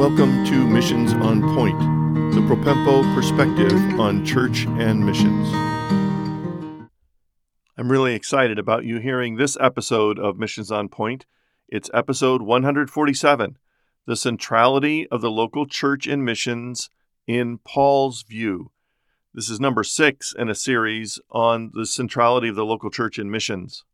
Welcome to Missions on Point, the Propempo perspective on church and missions. I'm really excited about you hearing this episode of Missions on Point. It's episode 147 The Centrality of the Local Church and Missions in Paul's View. This is number six in a series on the centrality of the local church and missions.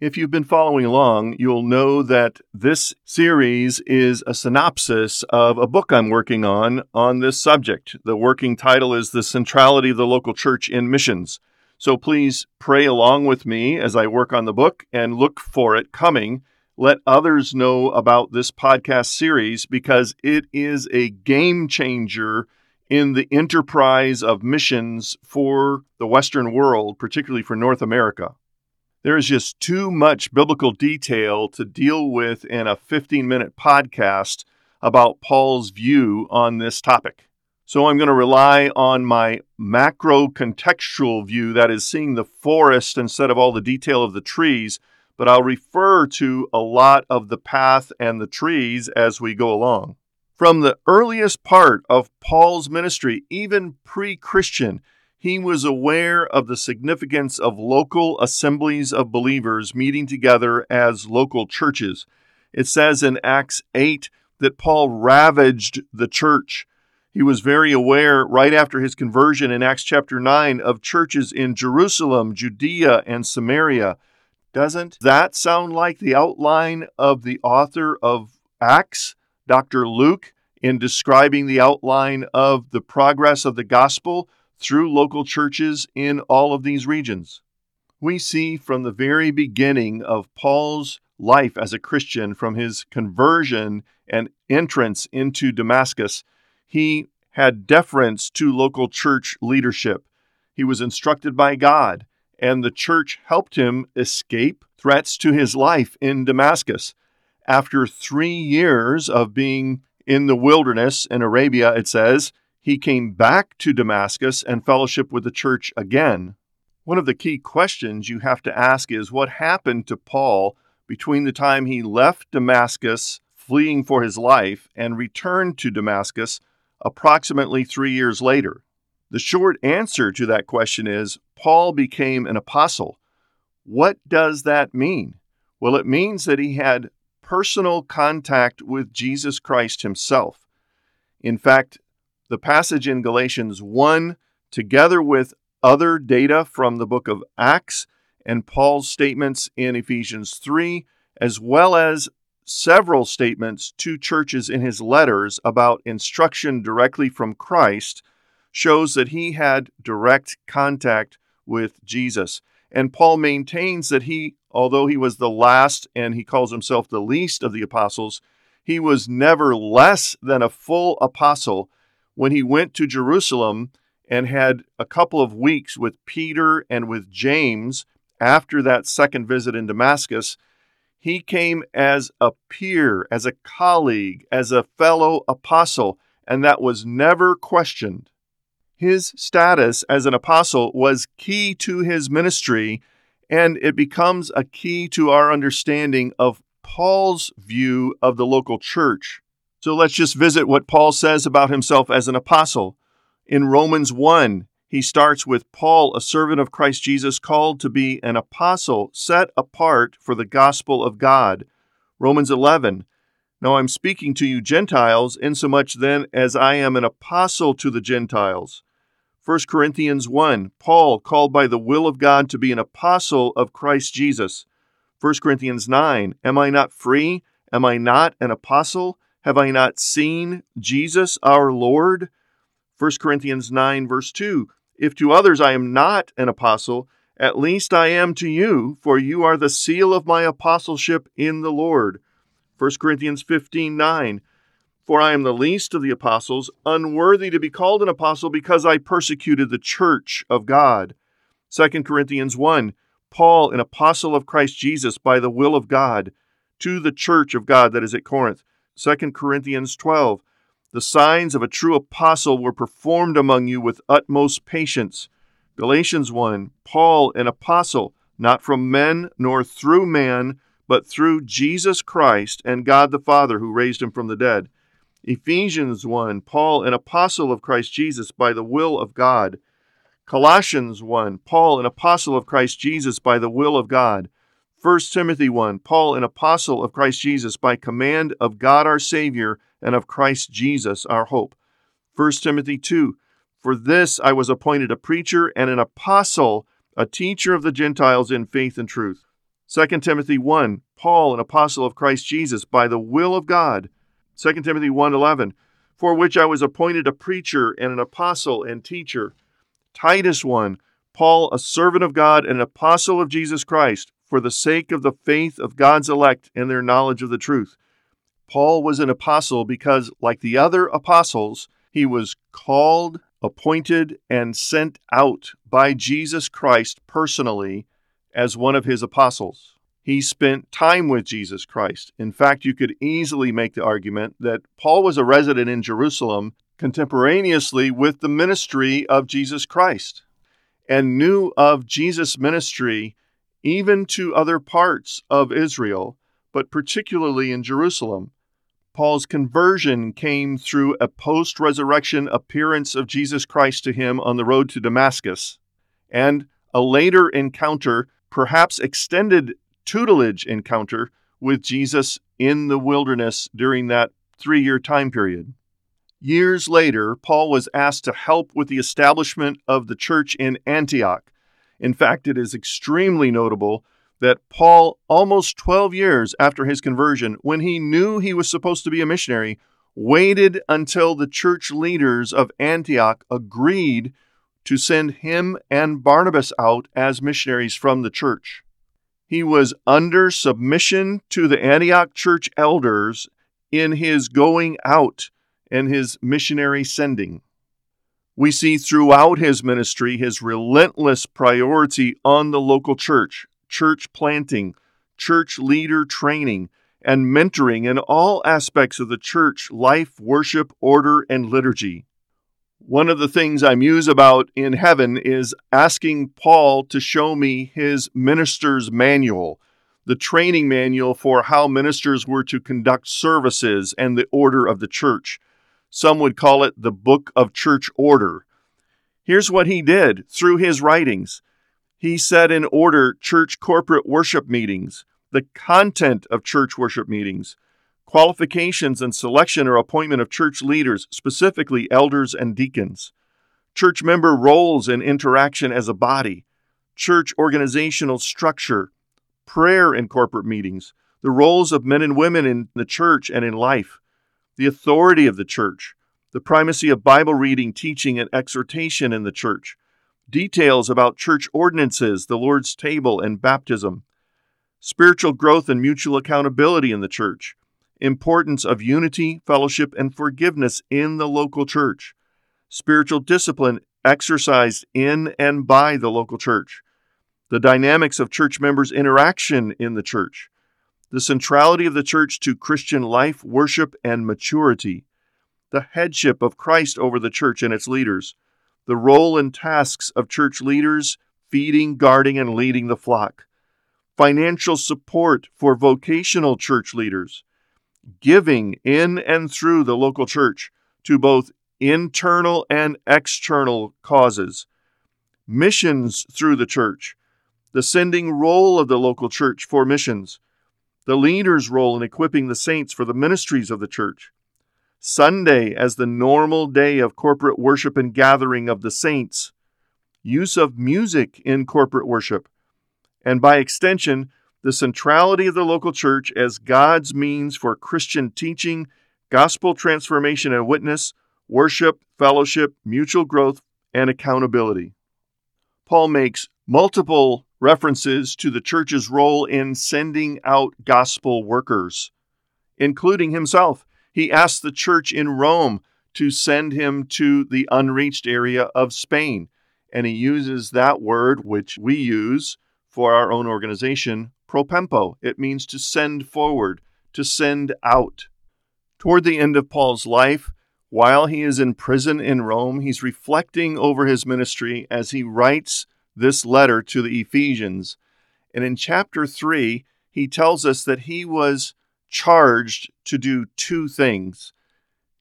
If you've been following along, you'll know that this series is a synopsis of a book I'm working on on this subject. The working title is The Centrality of the Local Church in Missions. So please pray along with me as I work on the book and look for it coming. Let others know about this podcast series because it is a game changer in the enterprise of missions for the Western world, particularly for North America. There is just too much biblical detail to deal with in a 15 minute podcast about Paul's view on this topic. So I'm going to rely on my macro contextual view, that is, seeing the forest instead of all the detail of the trees, but I'll refer to a lot of the path and the trees as we go along. From the earliest part of Paul's ministry, even pre Christian, he was aware of the significance of local assemblies of believers meeting together as local churches. It says in Acts 8 that Paul ravaged the church. He was very aware right after his conversion in Acts chapter 9 of churches in Jerusalem, Judea, and Samaria. Doesn't that sound like the outline of the author of Acts, Dr. Luke, in describing the outline of the progress of the gospel? Through local churches in all of these regions. We see from the very beginning of Paul's life as a Christian, from his conversion and entrance into Damascus, he had deference to local church leadership. He was instructed by God, and the church helped him escape threats to his life in Damascus. After three years of being in the wilderness in Arabia, it says, he came back to Damascus and fellowship with the church again. One of the key questions you have to ask is what happened to Paul between the time he left Damascus, fleeing for his life, and returned to Damascus approximately three years later? The short answer to that question is Paul became an apostle. What does that mean? Well, it means that he had personal contact with Jesus Christ himself. In fact, the passage in Galatians 1, together with other data from the book of Acts and Paul's statements in Ephesians 3, as well as several statements to churches in his letters about instruction directly from Christ, shows that he had direct contact with Jesus. And Paul maintains that he, although he was the last and he calls himself the least of the apostles, he was never less than a full apostle when he went to Jerusalem and had a couple of weeks with Peter and with James after that second visit in Damascus, he came as a peer, as a colleague, as a fellow apostle, and that was never questioned. His status as an apostle was key to his ministry, and it becomes a key to our understanding of Paul's view of the local church. So let's just visit what Paul says about himself as an apostle. In Romans 1, he starts with Paul, a servant of Christ Jesus, called to be an apostle, set apart for the gospel of God. Romans 11, now I'm speaking to you Gentiles, insomuch then as I am an apostle to the Gentiles. 1 Corinthians 1, Paul, called by the will of God to be an apostle of Christ Jesus. 1 Corinthians 9, Am I not free? Am I not an apostle? Have I not seen Jesus our Lord? 1 Corinthians 9, verse 2 If to others I am not an apostle, at least I am to you, for you are the seal of my apostleship in the Lord. 1 Corinthians 15, 9 For I am the least of the apostles, unworthy to be called an apostle because I persecuted the church of God. 2 Corinthians 1 Paul, an apostle of Christ Jesus by the will of God, to the church of God that is at Corinth 2 Corinthians 12. The signs of a true apostle were performed among you with utmost patience. Galatians 1. Paul, an apostle, not from men nor through man, but through Jesus Christ and God the Father who raised him from the dead. Ephesians 1, Paul, an apostle of Christ Jesus by the will of God. Colossians 1, Paul, an apostle of Christ Jesus by the will of God. 1 Timothy 1, Paul, an apostle of Christ Jesus by command of God our Savior and of Christ Jesus our hope. 1 Timothy 2, For this I was appointed a preacher and an apostle, a teacher of the Gentiles in faith and truth. 2 Timothy 1, Paul, an apostle of Christ Jesus by the will of God. 2 Timothy 1:11, for which I was appointed a preacher and an apostle and teacher. Titus 1, Paul, a servant of God and an apostle of Jesus Christ, for the sake of the faith of God's elect and their knowledge of the truth. Paul was an apostle because, like the other apostles, he was called, appointed, and sent out by Jesus Christ personally as one of his apostles. He spent time with Jesus Christ. In fact, you could easily make the argument that Paul was a resident in Jerusalem contemporaneously with the ministry of Jesus Christ and knew of Jesus' ministry even to other parts of Israel, but particularly in Jerusalem. Paul's conversion came through a post resurrection appearance of Jesus Christ to him on the road to Damascus, and a later encounter, perhaps extended tutelage encounter with Jesus in the wilderness during that three year time period. Years later, Paul was asked to help with the establishment of the church in Antioch. In fact, it is extremely notable that Paul, almost 12 years after his conversion, when he knew he was supposed to be a missionary, waited until the church leaders of Antioch agreed to send him and Barnabas out as missionaries from the church. He was under submission to the Antioch church elders in his going out and his missionary sending. We see throughout his ministry his relentless priority on the local church, church planting, church leader training, and mentoring in all aspects of the church life, worship, order, and liturgy. One of the things I muse about in heaven is asking Paul to show me his minister's manual, the training manual for how ministers were to conduct services and the order of the church. Some would call it the Book of Church Order. Here's what he did through his writings. He set in order church corporate worship meetings, the content of church worship meetings, qualifications and selection or appointment of church leaders, specifically elders and deacons, church member roles and interaction as a body, church organizational structure, prayer in corporate meetings, the roles of men and women in the church and in life, the authority of the church, the primacy of Bible reading, teaching, and exhortation in the church, details about church ordinances, the Lord's table, and baptism, spiritual growth and mutual accountability in the church, importance of unity, fellowship, and forgiveness in the local church, spiritual discipline exercised in and by the local church, the dynamics of church members' interaction in the church, the centrality of the church to Christian life, worship, and maturity, the headship of Christ over the church and its leaders, the role and tasks of church leaders feeding, guarding, and leading the flock, financial support for vocational church leaders, giving in and through the local church to both internal and external causes, missions through the church, the sending role of the local church for missions, the leader's role in equipping the saints for the ministries of the church, Sunday as the normal day of corporate worship and gathering of the saints, use of music in corporate worship, and by extension, the centrality of the local church as God's means for Christian teaching, gospel transformation and witness, worship, fellowship, mutual growth, and accountability. Paul makes multiple references to the church's role in sending out gospel workers, including himself. He asked the church in Rome to send him to the unreached area of Spain, and he uses that word, which we use for our own organization, propempo. It means to send forward, to send out. Toward the end of Paul's life, while he is in prison in Rome, he's reflecting over his ministry as he writes this letter to the Ephesians. And in chapter 3, he tells us that he was charged to do two things.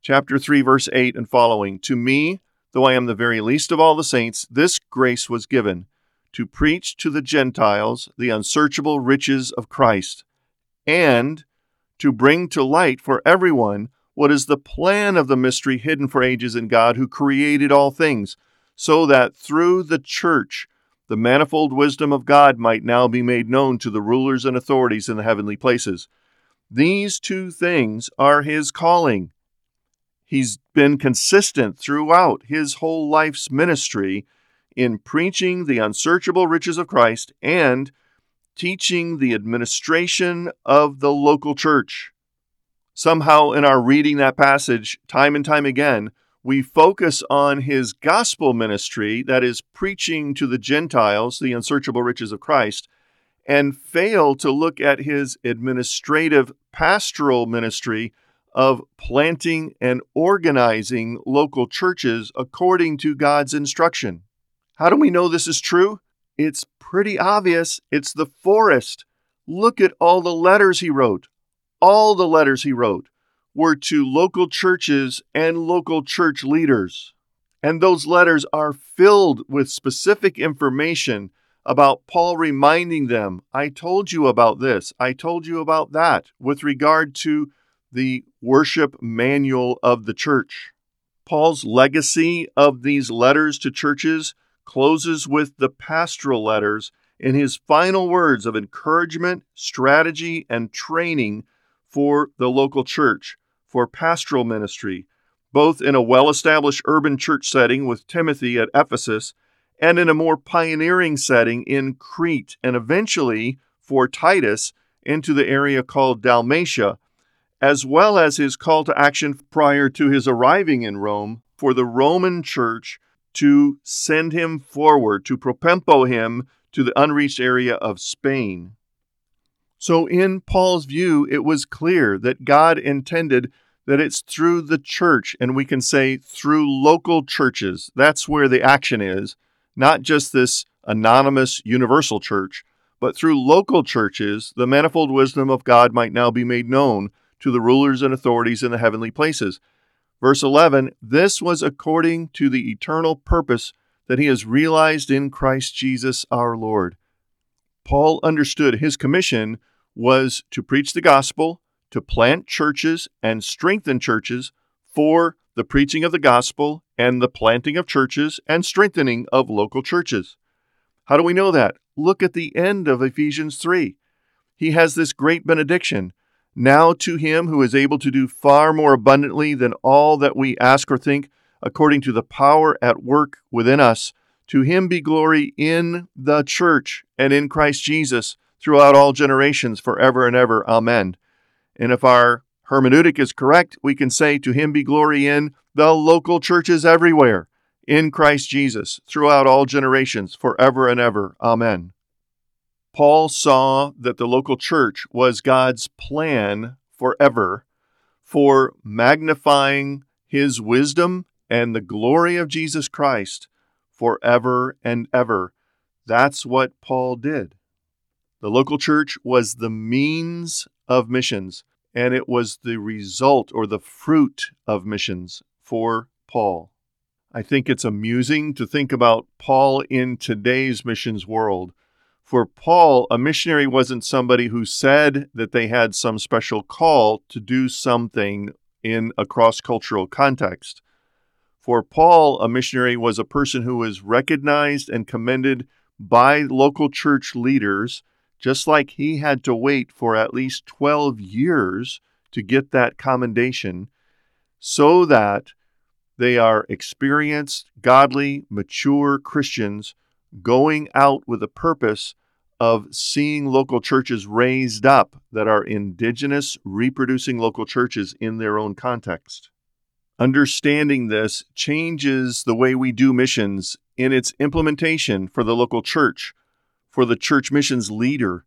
Chapter 3, verse 8 and following To me, though I am the very least of all the saints, this grace was given to preach to the Gentiles the unsearchable riches of Christ, and to bring to light for everyone what is the plan of the mystery hidden for ages in God who created all things, so that through the church the manifold wisdom of God might now be made known to the rulers and authorities in the heavenly places. These two things are his calling. He's been consistent throughout his whole life's ministry in preaching the unsearchable riches of Christ and teaching the administration of the local church somehow in our reading that passage time and time again, we focus on his gospel ministry, that is, preaching to the Gentiles the unsearchable riches of Christ, and fail to look at his administrative pastoral ministry of planting and organizing local churches according to God's instruction. How do we know this is true? It's pretty obvious. It's the forest. Look at all the letters he wrote all the letters he wrote were to local churches and local church leaders. And those letters are filled with specific information about Paul reminding them, I told you about this, I told you about that, with regard to the worship manual of the church. Paul's legacy of these letters to churches closes with the pastoral letters in his final words of encouragement, strategy, and training for the local church, for pastoral ministry, both in a well established urban church setting with Timothy at Ephesus and in a more pioneering setting in Crete, and eventually for Titus into the area called Dalmatia, as well as his call to action prior to his arriving in Rome for the Roman church to send him forward, to propempo him to the unreached area of Spain. So, in Paul's view, it was clear that God intended that it's through the church, and we can say through local churches. That's where the action is, not just this anonymous universal church, but through local churches, the manifold wisdom of God might now be made known to the rulers and authorities in the heavenly places. Verse 11 This was according to the eternal purpose that he has realized in Christ Jesus our Lord. Paul understood his commission was to preach the gospel, to plant churches and strengthen churches for the preaching of the gospel and the planting of churches and strengthening of local churches. How do we know that? Look at the end of Ephesians 3. He has this great benediction. Now to him who is able to do far more abundantly than all that we ask or think, according to the power at work within us, to him be glory in the church and in Christ Jesus throughout all generations, forever and ever. Amen. And if our hermeneutic is correct, we can say, To him be glory in the local churches everywhere, in Christ Jesus, throughout all generations, forever and ever. Amen. Paul saw that the local church was God's plan forever for magnifying his wisdom and the glory of Jesus Christ forever and ever. That's what Paul did. The local church was the means of missions, and it was the result or the fruit of missions for Paul. I think it's amusing to think about Paul in today's missions world. For Paul, a missionary wasn't somebody who said that they had some special call to do something in a cross cultural context. For Paul, a missionary was a person who was recognized and commended by local church leaders, just like he had to wait for at least 12 years to get that commendation, so that they are experienced, godly, mature Christians going out with a purpose of seeing local churches raised up that are indigenous, reproducing local churches in their own context. Understanding this changes the way we do missions in its implementation for the local church, for the church missions leader,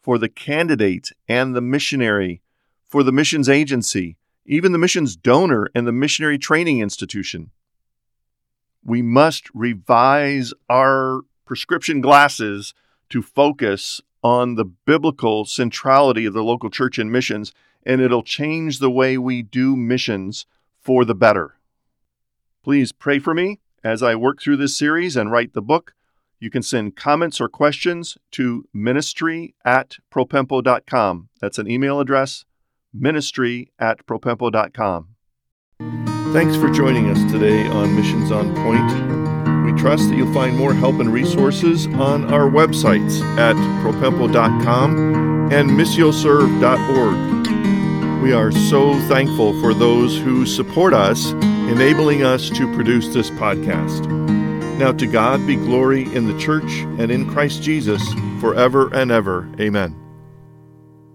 for the candidate and the missionary, for the missions agency, even the missions donor and the missionary training institution. We must revise our prescription glasses to focus on the biblical centrality of the local church and missions, and it'll change the way we do missions for the better. Please pray for me as I work through this series and write the book. You can send comments or questions to ministry at propempo.com. That's an email address, ministry at propempo.com. Thanks for joining us today on Missions on Point. We trust that you'll find more help and resources on our websites at propempo.com and missioserve.org. We are so thankful for those who support us, enabling us to produce this podcast. Now to God be glory in the church and in Christ Jesus forever and ever. Amen.